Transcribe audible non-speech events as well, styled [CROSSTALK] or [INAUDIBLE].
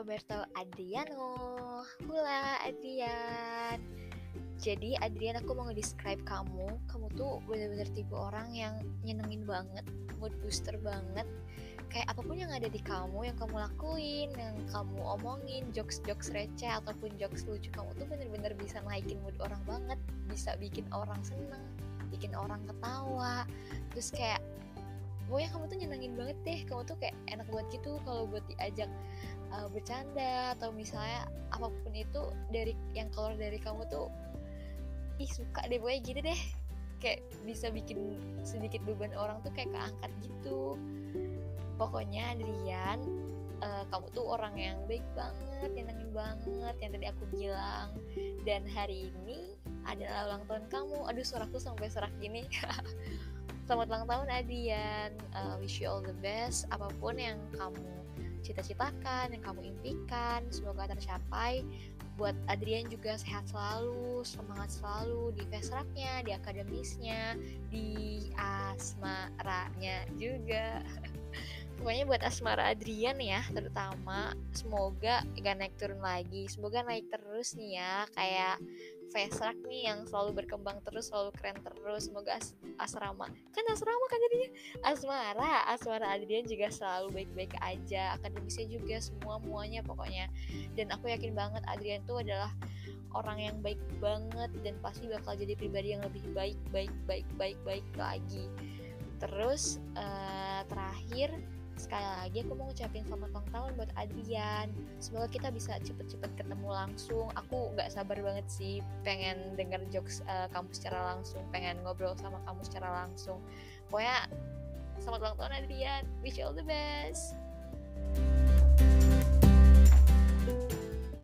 Adriano. Hula Adrian. Jadi Adrian aku mau nge-describe kamu. Kamu tuh bener-bener tipe orang yang nyenengin banget Mood booster banget. Kayak apa pun yang ada di kamu Yang kamu lakuin Yang kamu omongin Jokes-jokes receh Ataupun jokes lucu Kamu tuh bener-bener bisa naikin mood orang banget. Bisa bikin orang seneng Bikin orang ketawa. Terus kayak pokoknya kamu tuh nyenengin banget deh. Kamu tuh kayak enak buat gitu kalau buat diajak uh, bercanda atau misalnya apa pun itu dari yang keluar dari kamu tuh ih suka deh pokoknya gitu deh. Kayak bisa bikin sedikit beban orang tuh kayak keangkat gitu. Pokoknya Adrian uh, kamu tuh orang yang baik banget nyenengin banget yang tadi aku bilang. Dan hari ini adalah ulang tahun kamu. Aduh suaraku sampai serak gini [LAUGHS] Selamat ulang tahun Adian. Uh, wish you all the best. Apa pun yang kamu cita-citakan, yang kamu impikan, semoga tercapai. Buat Adrian juga sehat selalu, semangat selalu di fesraknya, di akademisnya, di asmaranya juga. [LAUGHS] Pokoknya buat asmara Adrian ya, terutama semoga gak naik turun lagi, semoga naik terus nih ya, kayak Vesrak nih yang selalu berkembang terus, selalu keren terus. Semoga as asrama, kan asrama kan jadinya asmara, asmara Adrian juga selalu baik-baik aja. Akademisnya juga semua muanya pokoknya. Dan aku yakin banget Adrian tuh adalah orang yang baik banget dan pasti bakal jadi pribadi yang lebih baik, baik, baik, baik, baik lagi. Terus uh, terakhir sekali lagi aku mau ngucapin selamat ulang tahun buat Adrian semoga kita bisa cepet-cepet ketemu langsung. Aku gak sabar banget sih pengen denger jokes uh, kamu secara langsung pengen ngobrol sama kamu secara langsung. Pokoknya selamat ulang tahun Adrian wish you all the best